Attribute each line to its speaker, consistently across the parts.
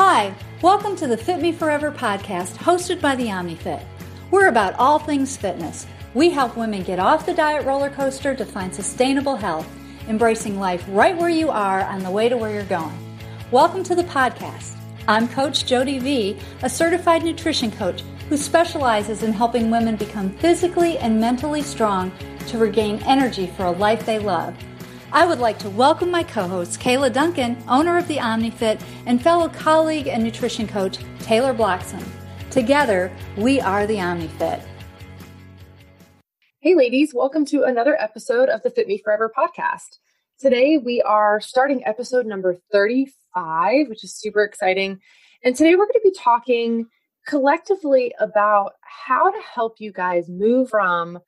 Speaker 1: Hi, welcome to the Fit Me Forever podcast hosted by the OmniFit. We're about all things fitness. We help women get off the diet roller coaster to find sustainable health, embracing life right where you are on the way to where you're going. Welcome to the podcast. I'm Coach Jody V, a certified nutrition coach who specializes in helping women become physically and mentally strong to regain energy for a life they love. I would like to welcome my co host, Kayla Duncan, owner of the OmniFit, and fellow colleague and nutrition coach, Taylor Bloxham. Together, we are the OmniFit.
Speaker 2: Hey, ladies, welcome to another episode of the Fit Me Forever podcast. Today, we are starting episode number 35, which is super exciting. And today, we're going to be talking collectively about how to help you guys move from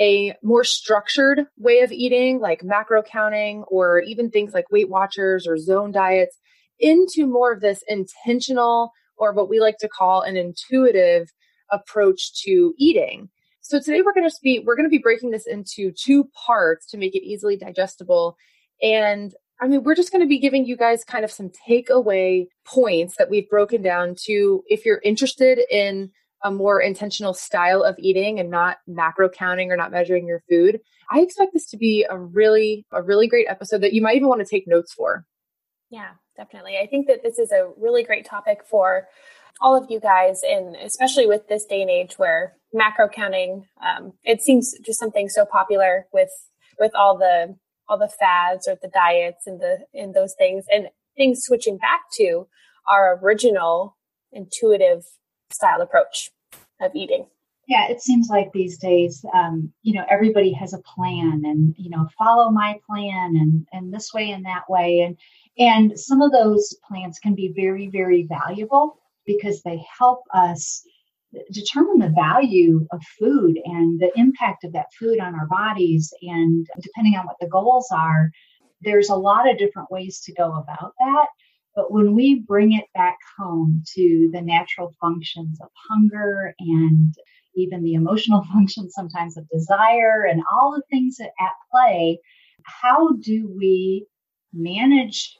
Speaker 2: a more structured way of eating, like macro counting, or even things like Weight Watchers or zone diets, into more of this intentional, or what we like to call an intuitive approach to eating. So today we're going to be we're going to be breaking this into two parts to make it easily digestible. And I mean, we're just going to be giving you guys kind of some takeaway points that we've broken down to if you're interested in a more intentional style of eating and not macro counting or not measuring your food, I expect this to be a really, a really great episode that you might even want to take notes for.
Speaker 3: Yeah, definitely. I think that this is a really great topic for all of you guys, and especially with this day and age where macro counting, um, it seems just something so popular with with all the all the fads or the diets and the and those things, and things switching back to our original intuitive style approach of eating.
Speaker 4: Yeah, it seems like these days, um, you know, everybody has a plan, and you know, follow my plan, and and this way and that way, and and some of those plans can be very, very valuable because they help us determine the value of food and the impact of that food on our bodies, and depending on what the goals are, there's a lot of different ways to go about that. But when we bring it back home to the natural functions of hunger and even the emotional functions sometimes of desire and all the things that at play, how do we manage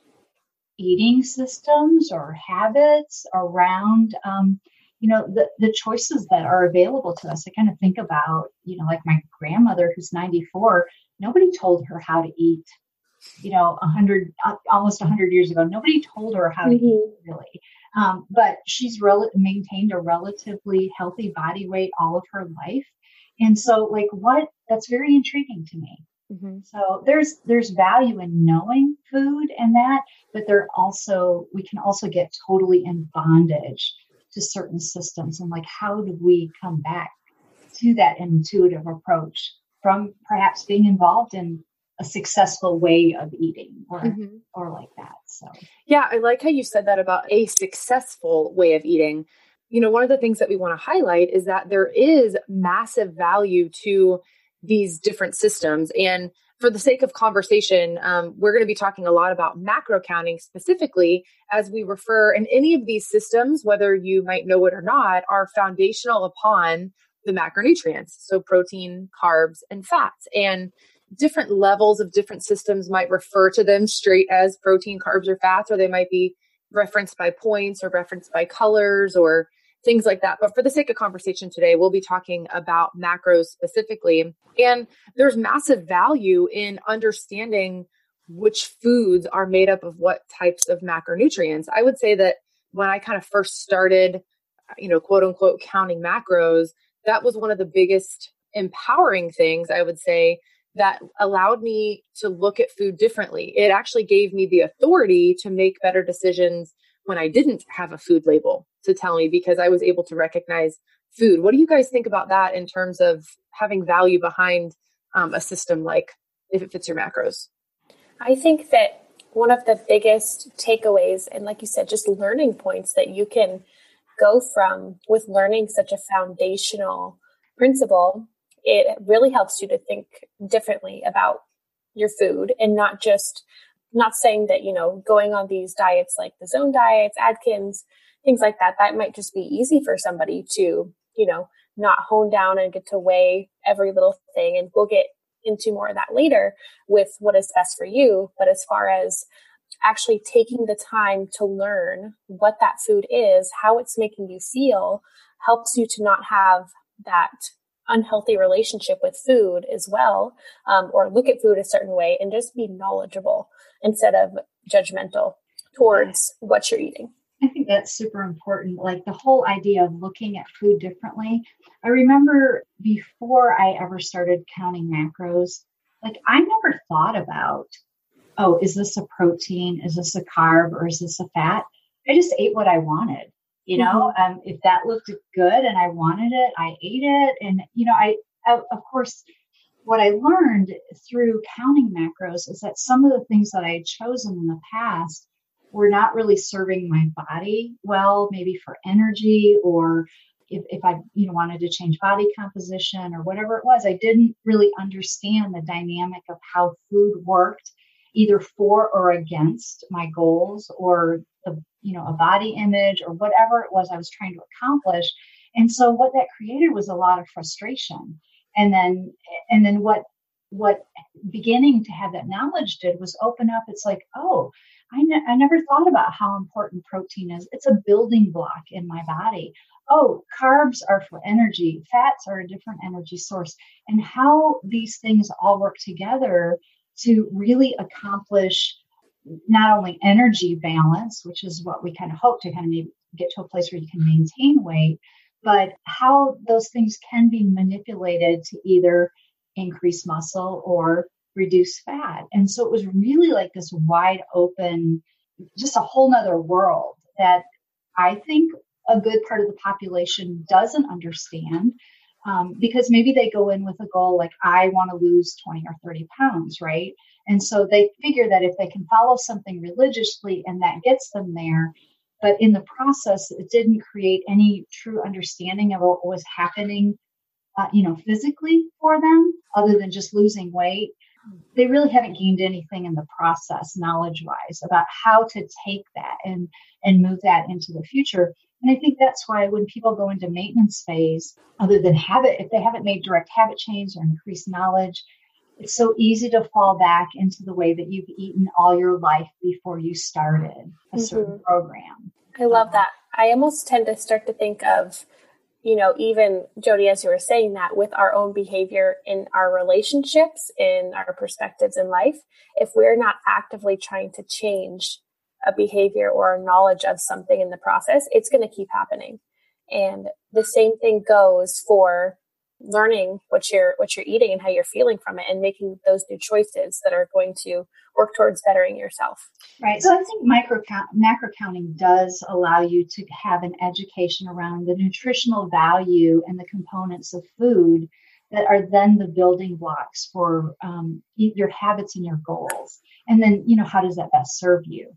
Speaker 4: eating systems or habits around um, you know the, the choices that are available to us? I kind of think about you know like my grandmother who's 94 nobody told her how to eat you know, a hundred, uh, almost a hundred years ago. Nobody told her how to mm-hmm. eat really. Um, but she's rel- maintained a relatively healthy body weight all of her life. And so like what, that's very intriguing to me. Mm-hmm. So there's, there's value in knowing food and that, but there also, we can also get totally in bondage to certain systems and like, how do we come back to that intuitive approach from perhaps being involved in a successful way of eating or mm-hmm. or like that so
Speaker 2: yeah i like how you said that about a successful way of eating you know one of the things that we want to highlight is that there is massive value to these different systems and for the sake of conversation um, we're going to be talking a lot about macro counting specifically as we refer in any of these systems whether you might know it or not are foundational upon the macronutrients so protein carbs and fats and different levels of different systems might refer to them straight as protein, carbs, or fats, or they might be referenced by points or referenced by colors or things like that. But for the sake of conversation today, we'll be talking about macros specifically. And there's massive value in understanding which foods are made up of what types of macronutrients. I would say that when I kind of first started, you know, quote unquote, counting macros, that was one of the biggest empowering things I would say that allowed me to look at food differently. It actually gave me the authority to make better decisions when I didn't have a food label to tell me because I was able to recognize food. What do you guys think about that in terms of having value behind um, a system like if it fits your macros?
Speaker 3: I think that one of the biggest takeaways, and like you said, just learning points that you can go from with learning such a foundational principle it really helps you to think differently about your food and not just not saying that you know going on these diets like the zone diets atkins things like that that might just be easy for somebody to you know not hone down and get to weigh every little thing. And we'll get into more of that later with what is best for you. But as far as actually taking the time to learn what that food is, how it's making you feel, helps you to not have that unhealthy relationship with food as well, um, or look at food a certain way and just be knowledgeable instead of judgmental towards what you're eating.
Speaker 4: I think that's super important. Like the whole idea of looking at food differently. I remember before I ever started counting macros, like I never thought about, oh, is this a protein? Is this a carb? Or is this a fat? I just ate what I wanted. You know, mm-hmm. um, if that looked good and I wanted it, I ate it. And, you know, I, of course, what I learned through counting macros is that some of the things that I had chosen in the past were not really serving my body well, maybe for energy or if, if I you know wanted to change body composition or whatever it was, I didn't really understand the dynamic of how food worked, either for or against my goals or the you know a body image or whatever it was I was trying to accomplish. And so what that created was a lot of frustration. And then and then what what beginning to have that knowledge did was open up it's like oh I, ne- I never thought about how important protein is. It's a building block in my body. Oh, carbs are for energy, fats are a different energy source, and how these things all work together to really accomplish not only energy balance, which is what we kind of hope to kind of maybe get to a place where you can maintain weight, but how those things can be manipulated to either increase muscle or reduce fat. And so it was really like this wide open, just a whole nother world that I think a good part of the population doesn't understand. Um, because maybe they go in with a goal like I want to lose 20 or 30 pounds, right? And so they figure that if they can follow something religiously and that gets them there, but in the process, it didn't create any true understanding of what was happening, uh, you know, physically for them, other than just losing weight they really haven't gained anything in the process knowledge wise about how to take that and and move that into the future and i think that's why when people go into maintenance phase other than habit if they haven't made direct habit change or increased knowledge it's so easy to fall back into the way that you've eaten all your life before you started a mm-hmm. certain program
Speaker 3: i love that i almost tend to start to think of you know, even Jody, as you were saying that with our own behavior in our relationships, in our perspectives in life, if we're not actively trying to change a behavior or a knowledge of something in the process, it's going to keep happening. And the same thing goes for learning what you're what you're eating and how you're feeling from it and making those new choices that are going to work towards bettering yourself.
Speaker 4: Right. So i think micro macro counting does allow you to have an education around the nutritional value and the components of food that are then the building blocks for um, your habits and your goals. And then you know how does that best serve you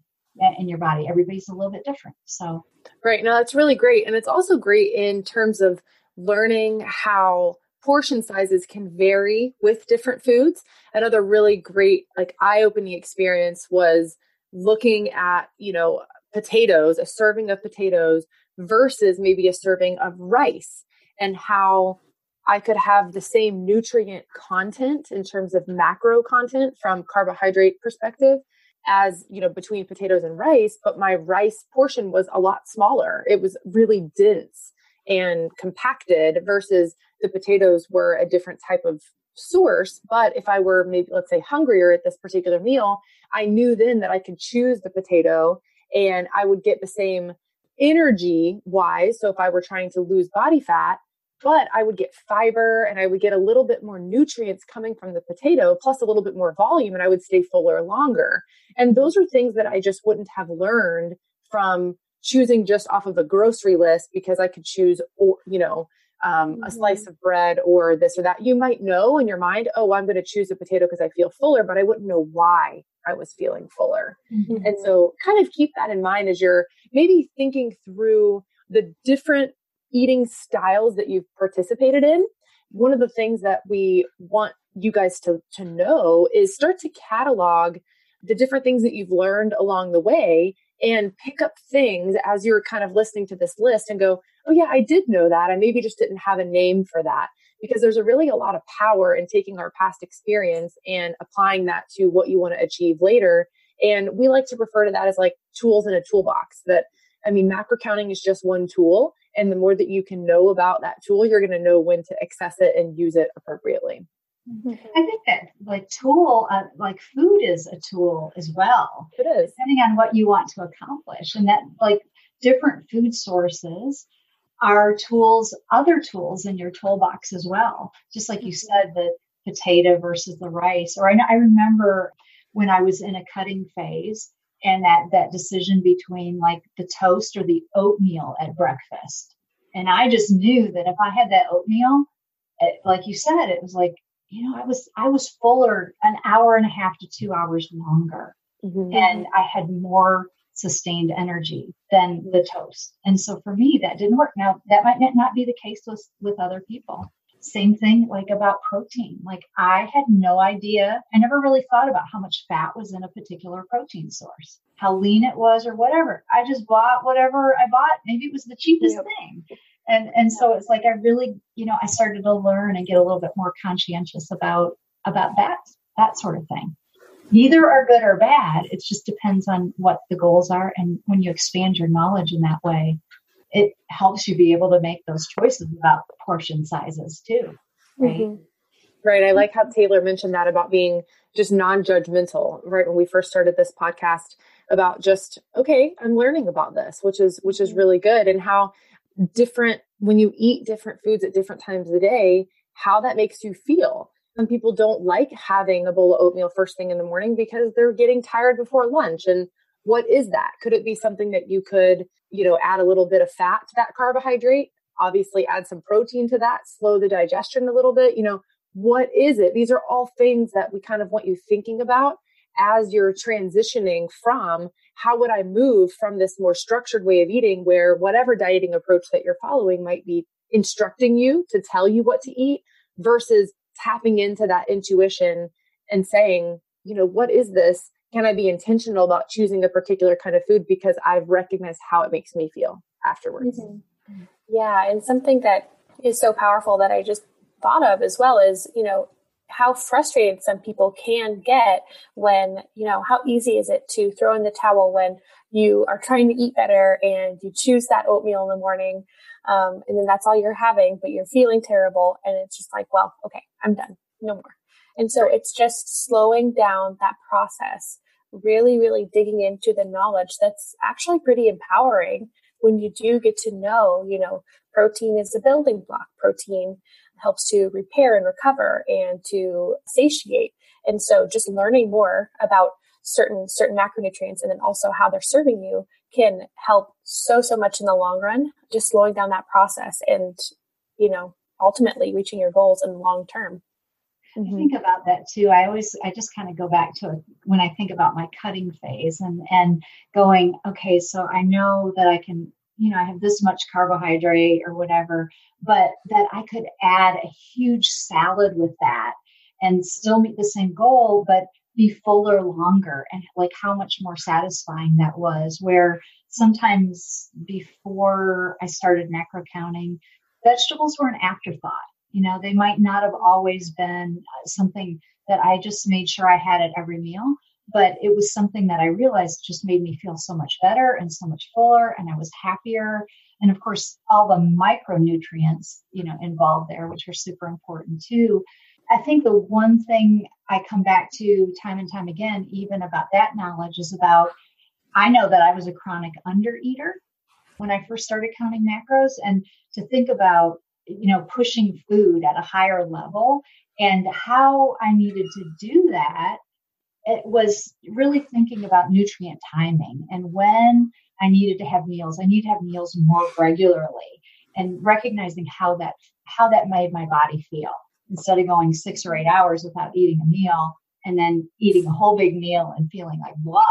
Speaker 4: in your body. Everybody's a little bit different. So
Speaker 2: right. Now that's really great. And it's also great in terms of learning how portion sizes can vary with different foods. Another really great, like eye opening experience was looking at, you know, potatoes, a serving of potatoes versus maybe a serving of rice, and how I could have the same nutrient content in terms of macro content from carbohydrate perspective as you know between potatoes and rice but my rice portion was a lot smaller it was really dense and compacted versus the potatoes were a different type of source. But if I were maybe, let's say, hungrier at this particular meal, I knew then that I could choose the potato and I would get the same energy wise. So if I were trying to lose body fat, but I would get fiber and I would get a little bit more nutrients coming from the potato, plus a little bit more volume, and I would stay fuller longer. And those are things that I just wouldn't have learned from choosing just off of a grocery list because I could choose, or, you know, um, mm-hmm. a slice of bread or this or that. You might know in your mind, oh, I'm going to choose a potato because I feel fuller, but I wouldn't know why I was feeling fuller. Mm-hmm. And so, kind of keep that in mind as you're maybe thinking through the different eating styles that you've participated in. One of the things that we want you guys to, to know is start to catalog the different things that you've learned along the way and pick up things as you're kind of listening to this list and go, oh, yeah, I did know that. I maybe just didn't have a name for that. Because there's a really a lot of power in taking our past experience and applying that to what you want to achieve later And we like to refer to that as like tools in a toolbox that, I mean, macro counting is just one tool. And the more that you can know about that tool, you're going to know when to access it and use it appropriately.
Speaker 4: Mm-hmm. I think that like tool, uh, like food is a tool as well.
Speaker 2: It is.
Speaker 4: Depending on what you want to accomplish. And that like different food sources are tools, other tools in your toolbox as well. Just like you mm-hmm. said, the potato versus the rice. Or I, know, I remember when I was in a cutting phase and that that decision between like the toast or the oatmeal at breakfast. And I just knew that if I had that oatmeal, it, like you said, it was like you know, I was I was fuller an hour and a half to two hours longer, mm-hmm. and I had more sustained energy than the toast. And so for me, that didn't work. Now that might not be the case with with other people. Same thing like about protein. Like I had no idea. I never really thought about how much fat was in a particular protein source, how lean it was, or whatever. I just bought whatever I bought. Maybe it was the cheapest yep. thing and and so it's like i really you know i started to learn and get a little bit more conscientious about about that that sort of thing neither are good or bad it just depends on what the goals are and when you expand your knowledge in that way it helps you be able to make those choices about portion sizes too right mm-hmm.
Speaker 2: right i like how taylor mentioned that about being just non-judgmental right when we first started this podcast about just okay i'm learning about this which is which is really good and how different when you eat different foods at different times of the day, how that makes you feel. Some people don't like having a bowl of oatmeal first thing in the morning because they're getting tired before lunch. And what is that? Could it be something that you could, you know, add a little bit of fat to that carbohydrate? Obviously, add some protein to that, slow the digestion a little bit. You know, what is it? These are all things that we kind of want you thinking about as you're transitioning from how would I move from this more structured way of eating where whatever dieting approach that you're following might be instructing you to tell you what to eat versus tapping into that intuition and saying, you know, what is this? Can I be intentional about choosing a particular kind of food because I've recognized how it makes me feel afterwards?
Speaker 3: Mm-hmm. Yeah. And something that is so powerful that I just thought of as well is, you know, how frustrated some people can get when, you know, how easy is it to throw in the towel when you are trying to eat better and you choose that oatmeal in the morning. Um, and then that's all you're having, but you're feeling terrible. And it's just like, well, okay, I'm done. No more. And so it's just slowing down that process, really, really digging into the knowledge that's actually pretty empowering when you do get to know, you know, protein is a building block. Protein helps to repair and recover and to satiate. And so just learning more about certain certain macronutrients and then also how they're serving you can help so so much in the long run just slowing down that process and you know ultimately reaching your goals in the long term
Speaker 4: mm-hmm. I think about that too. I always, I just kind of go back to when I think about my cutting phase and and going, okay, so I know that I can you know, I have this much carbohydrate or whatever, but that I could add a huge salad with that and still meet the same goal, but be fuller longer and like how much more satisfying that was. Where sometimes before I started macro counting, vegetables were an afterthought. You know, they might not have always been uh, something that I just made sure I had at every meal, but it was something that I realized just made me feel so much better and so much fuller, and I was happier. And of course, all the micronutrients, you know, involved there, which are super important too. I think the one thing I come back to time and time again, even about that knowledge, is about I know that I was a chronic undereater when I first started counting macros, and to think about you know pushing food at a higher level and how I needed to do that it was really thinking about nutrient timing and when I needed to have meals. I need to have meals more regularly and recognizing how that how that made my body feel. Instead of going six or eight hours without eating a meal and then eating a whole big meal and feeling like blah,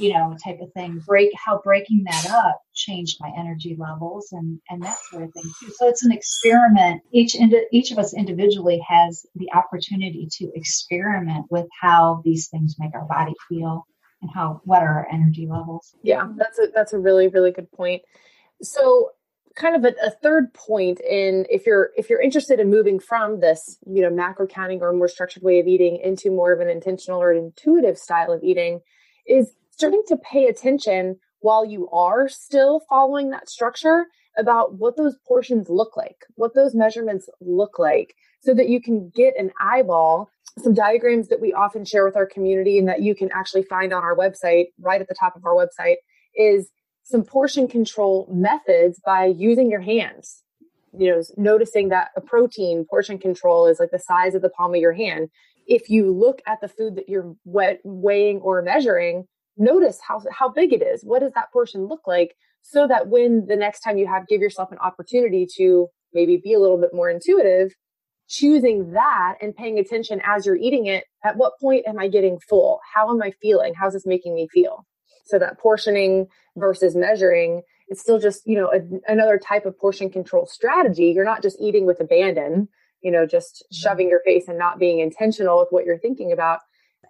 Speaker 4: you know, type of thing. Break how breaking that up changed my energy levels and and that sort of thing too. So it's an experiment. Each indi- each of us individually has the opportunity to experiment with how these things make our body feel and how what are our energy levels.
Speaker 2: Yeah, that's a that's a really really good point. So kind of a, a, third point in if you're if you're interested in moving from this you know macro counting or more structured way of eating into more of an intentional or intuitive style of eating is starting to pay attention while you are still following that structure about what those portions look like, what those measurements look like, so that you can get an eyeball. Some diagrams that we often share with our community and that you can actually find on our website, right at the top of our website, is some portion control methods by using your hands. You know, noticing that a protein portion control is like the size of the palm of your hand. If you look at the food that you're weighing or measuring, notice how, how big it is. What does that portion look like? So that when the next time you have, give yourself an opportunity to maybe be a little bit more intuitive, choosing that and paying attention as you're eating it. At what point am I getting full? How am I feeling? How's this making me feel? So that portioning versus measuring it's still just you know a, another type of portion control strategy you're not just eating with abandon you know just mm-hmm. shoving your face and not being intentional with what you're thinking about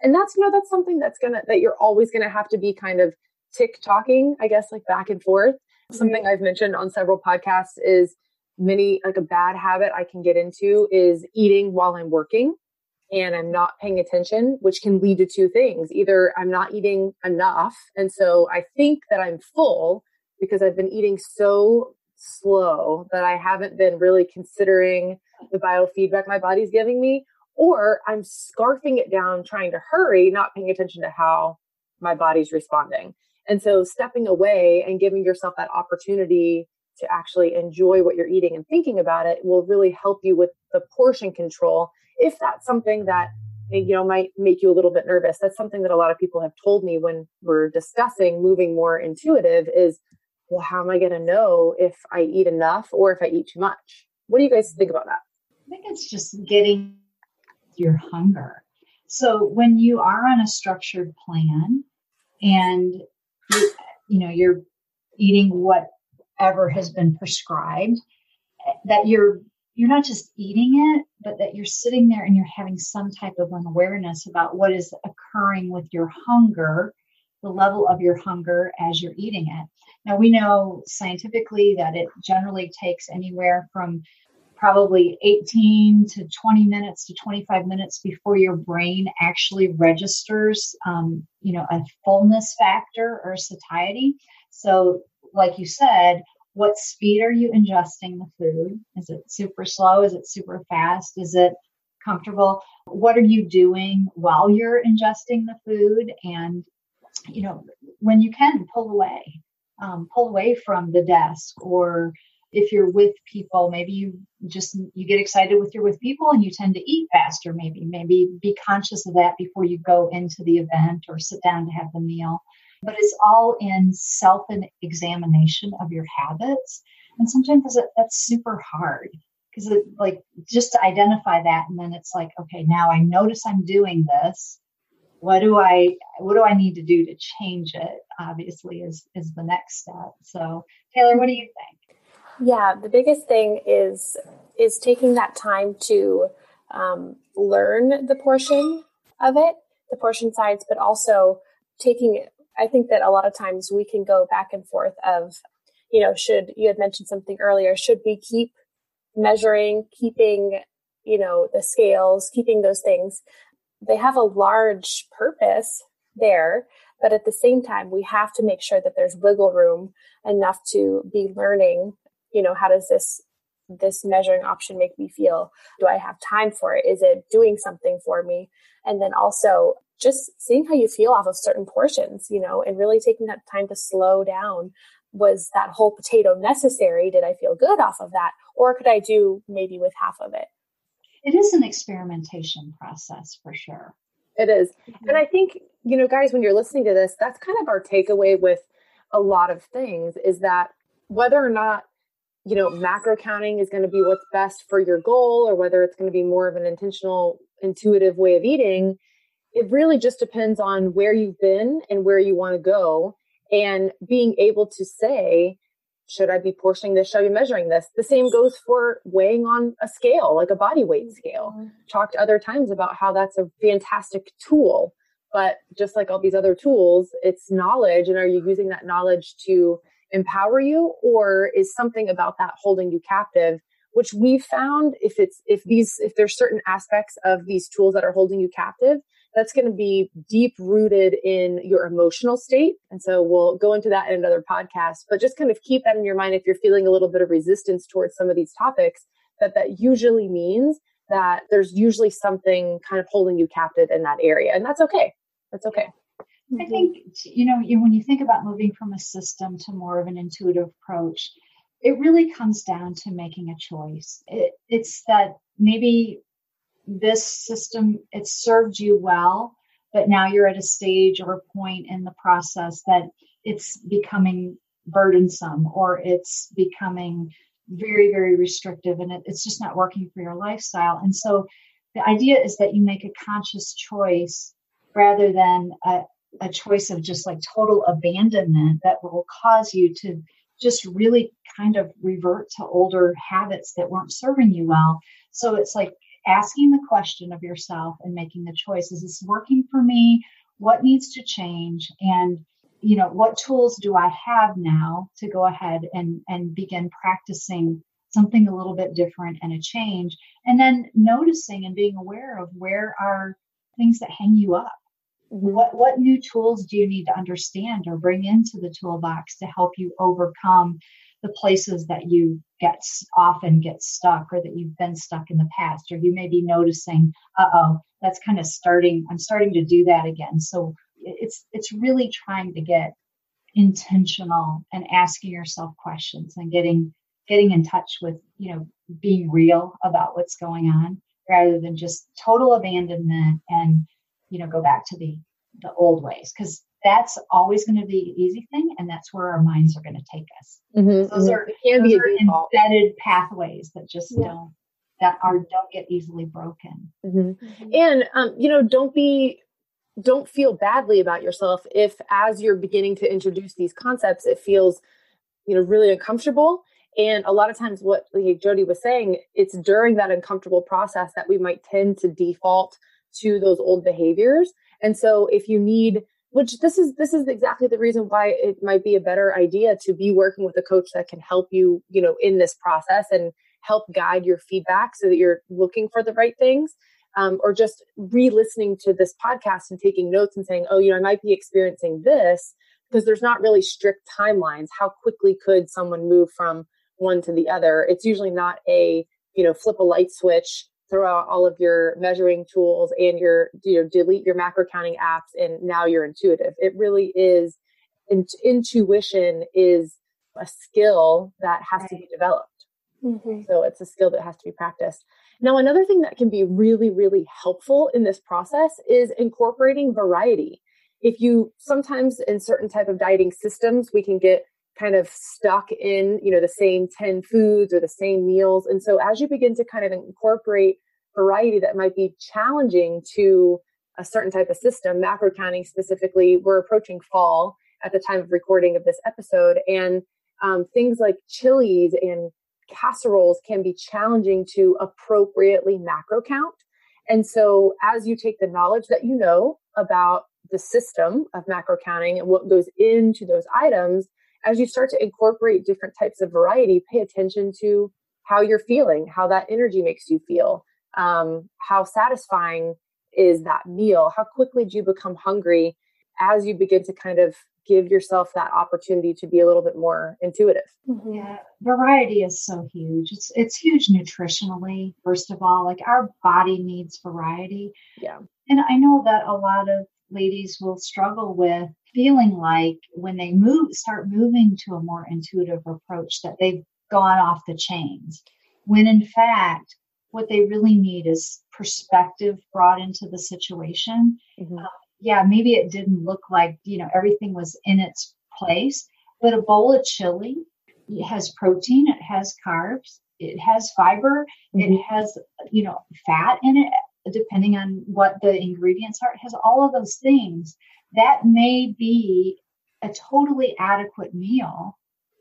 Speaker 2: and that's you know that's something that's gonna that you're always gonna have to be kind of tick talking i guess like back and forth mm-hmm. something i've mentioned on several podcasts is many like a bad habit i can get into is eating while i'm working and i'm not paying attention which can lead to two things either i'm not eating enough and so i think that i'm full because i've been eating so slow that i haven't been really considering the biofeedback my body's giving me or I'm scarfing it down, trying to hurry, not paying attention to how my body's responding. And so stepping away and giving yourself that opportunity to actually enjoy what you're eating and thinking about it will really help you with the portion control. If that's something that eh, you know might make you a little bit nervous, that's something that a lot of people have told me when we're discussing moving more intuitive is, well, how am I going to know if I eat enough or if I eat too much? What do you guys think about that?
Speaker 4: I think it's just getting your hunger. So when you are on a structured plan and you, you know you're eating whatever has been prescribed, that you're you're not just eating it, but that you're sitting there and you're having some type of an awareness about what is occurring with your hunger, the level of your hunger as you're eating it. Now, we know scientifically that it generally takes anywhere from probably 18 to 20 minutes to 25 minutes before your brain actually registers um, you know a fullness factor or satiety. So like you said what speed are you ingesting the food? Is it super slow? Is it super fast? Is it comfortable? What are you doing while you're ingesting the food? And you know when you can pull away um, pull away from the desk or if you're with people maybe you just you get excited with you're with people and you tend to eat faster maybe maybe be conscious of that before you go into the event or sit down to have the meal. But it's all in self examination of your habits. And sometimes that's super hard because it like just to identify that and then it's like okay now i notice i'm doing this. What do i what do i need to do to change it obviously is is the next step. So taylor what do you think
Speaker 3: yeah, the biggest thing is is taking that time to um, learn the portion of it, the portion size, but also taking. I think that a lot of times we can go back and forth of, you know, should you had mentioned something earlier? Should we keep measuring, keeping, you know, the scales, keeping those things? They have a large purpose there, but at the same time, we have to make sure that there's wiggle room enough to be learning you know how does this this measuring option make me feel? Do i have time for it? Is it doing something for me? And then also just seeing how you feel off of certain portions you know and really taking that time to slow down. Was that whole potato necessary? Did i feel good off of that? Or could i do maybe with half of it?
Speaker 4: It is an experimentation process for sure.
Speaker 2: It is. Mm-hmm. and i think you know guys when you're listening to this that's kind of our takeaway with a lot of things is that whether or not you know macro counting is going to be what's best for your goal or whether it's going to be more of an intentional intuitive way of eating. It really just depends on where you've been and where you want to go and being able to say should i be portioning this? Should i be measuring this? The same goes for weighing on a scale like a body weight scale. Mm-hmm. talked other times about how that's a fantastic tool but just like all these other tools it's knowledge and are you using that knowledge to empower you or is something about that holding you captive which we found if it's if these if there's certain aspects of these tools that are holding you captive that's going to be deep rooted in your emotional state. And so we'll go into that in another podcast, but just kind of keep that in your mind if you're feeling a little bit of resistance towards some of these topics, that that usually means that there's usually something kind of holding you captive in that area. And that's okay. That's okay.
Speaker 4: I mm-hmm. think, you know, when you think about moving from a system to more of an intuitive approach, it really comes down to making a choice. It, it's that maybe this system it served you well but now you're at a stage or a point in the process that it's becoming burdensome or it's becoming very very restrictive and it, it's just not working for your lifestyle and so the idea is that you make a conscious choice rather than a, a choice of just like total abandonment that will cause you to just really kind of revert to older habits that weren't serving you well. So it's like asking the question of yourself and making the choice is this working for me? What needs to change? And you know what tools do i have now to go ahead and and begin practicing something a little bit different and a change? And then noticing and being aware of where are things that hang you up. What what new tools do you need to understand or bring into the toolbox to help you overcome the places that you get often get stuck or that you've been stuck in the past or you may be noticing uh-oh that's kind of starting i'm starting to do that again. So it's it's really trying to get intentional and asking yourself questions and getting getting in touch with you know being real about what's going on rather than just total abandonment and you know go back to the the old ways because that's always going to be the easy thing and that's where our minds are going to take us mm-hmm, those mm-hmm. are, those are embedded pathways that just yeah. don't that are don't get easily broken
Speaker 2: mm-hmm. mm-hmm. and um, you know don't be don't feel badly about yourself if as you're beginning to introduce these concepts it feels you know really uncomfortable and a lot of times what like jody was saying it's during that uncomfortable process that we might tend to default to those old behaviors. And so if you need which this is this is exactly the reason why it might be a better idea to be working with a coach that can help you you know in this process and help guide your feedback so that you're looking for the right things. Um, or just re-listening to this podcast and taking notes and saying oh you know i might be experiencing this because there's not really strict timelines. How quickly could someone move from one to the other? It's usually not a you know flip a light switch throw out all of your measuring tools and your you know delete your macro counting apps and now you're intuitive. It really is in, intuition is a skill that has to be developed. Mm-hmm. so it's a skill that has to be practiced. Now another thing that can be really really helpful in this process is incorporating variety. If you sometimes in certain type of dieting systems we can get kind of stuck in you know the same 10 foods or the same meals. And so as you begin to kind of incorporate variety that might be challenging to a certain type of system macro counting specifically we're approaching fall at the time of recording of this episode. And um, things like chilies and casseroles can be challenging to appropriately macro count. And so as you take the knowledge that you know about the system of macro counting and what goes into those items as you start to incorporate different types of variety, pay attention to how you're feeling, how that energy makes you feel, um, how satisfying is that meal, how quickly do you become hungry as you begin to kind of give yourself that opportunity to be a little bit more intuitive.
Speaker 4: Mm-hmm. Yeah, variety is so huge. It's it's huge nutritionally. First of all, like our body needs variety.
Speaker 2: Yeah.
Speaker 4: And I know that a lot of ladies will struggle with feeling like when they move start moving to a more intuitive approach that they've gone off the chains when in fact what they really need is perspective brought into the situation mm-hmm. uh, yeah maybe it didn't look like you know everything was in its place but a bowl of chili it has protein it has carbs it has fiber mm-hmm. it has you know fat in it depending on what the ingredients are, it has all of those things. That may be a totally adequate meal,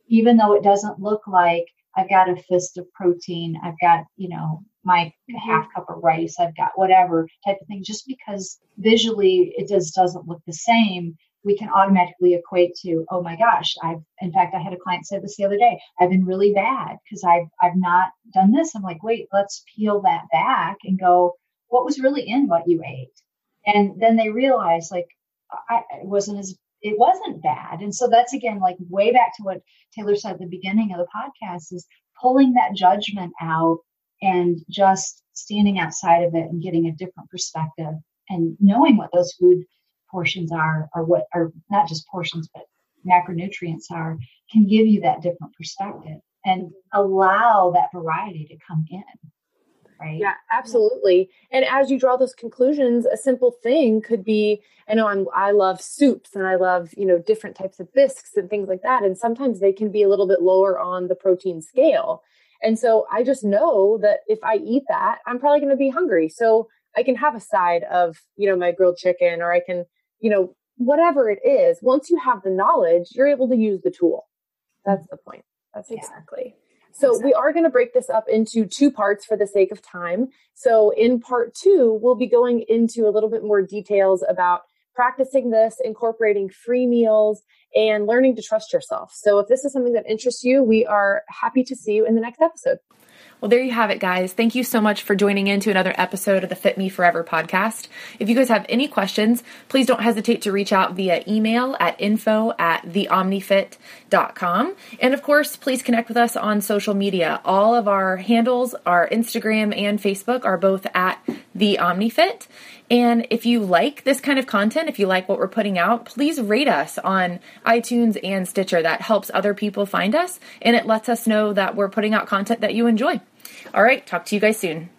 Speaker 4: even though it doesn't look like I've got a fist of protein, I've got, you know, my mm-hmm. half cup of rice, I've got whatever type of thing. Just because visually it just doesn't look the same, we can automatically equate to, oh my gosh, I've in fact I had a client say this the other day, I've been really bad because I've I've not done this. I'm like, wait, let's peel that back and go, what was really in what you ate And then they realize like I, it wasn't as it wasn't bad. And so that's again like way back to what Taylor said at the beginning of the podcast is pulling that judgment out and just standing outside of it and getting a different perspective and knowing what those food portions are or what are not just portions but macronutrients are can give you that different perspective and allow that variety to come in right
Speaker 2: yeah absolutely and as you draw those conclusions a simple thing could be i know i'm i love soups and i love you know different types of bisques and things like that and sometimes they can be a little bit lower on the protein scale and so i just know that if i eat that i'm probably going to be hungry so i can have a side of you know my grilled chicken or i can you know whatever it is, once you have the knowledge, you're able to use the tool. That's the point. That's exactly. So exactly. we are going to break this up into two parts for the sake of time. So in part two, we'll be going into a little bit more details about practicing this, incorporating free meals, and learning to trust yourself. So if this is something that interests you, we are happy to see you in the next episode.
Speaker 5: Well, there you have it, guys. Thank you so much for joining in to another episode of the Fit Me Forever podcast. If you guys have any questions, please don't hesitate to reach out via email at info at theomnifit.com. And of course, please connect with us on social media. All of our handles, our Instagram and Facebook, are both at the OmniFit. And if you like this kind of content, if you like what we're putting out, please rate us on iTunes and Stitcher. That helps other people find us and it lets us know that we're putting out content that you enjoy. All right, talk to you guys soon.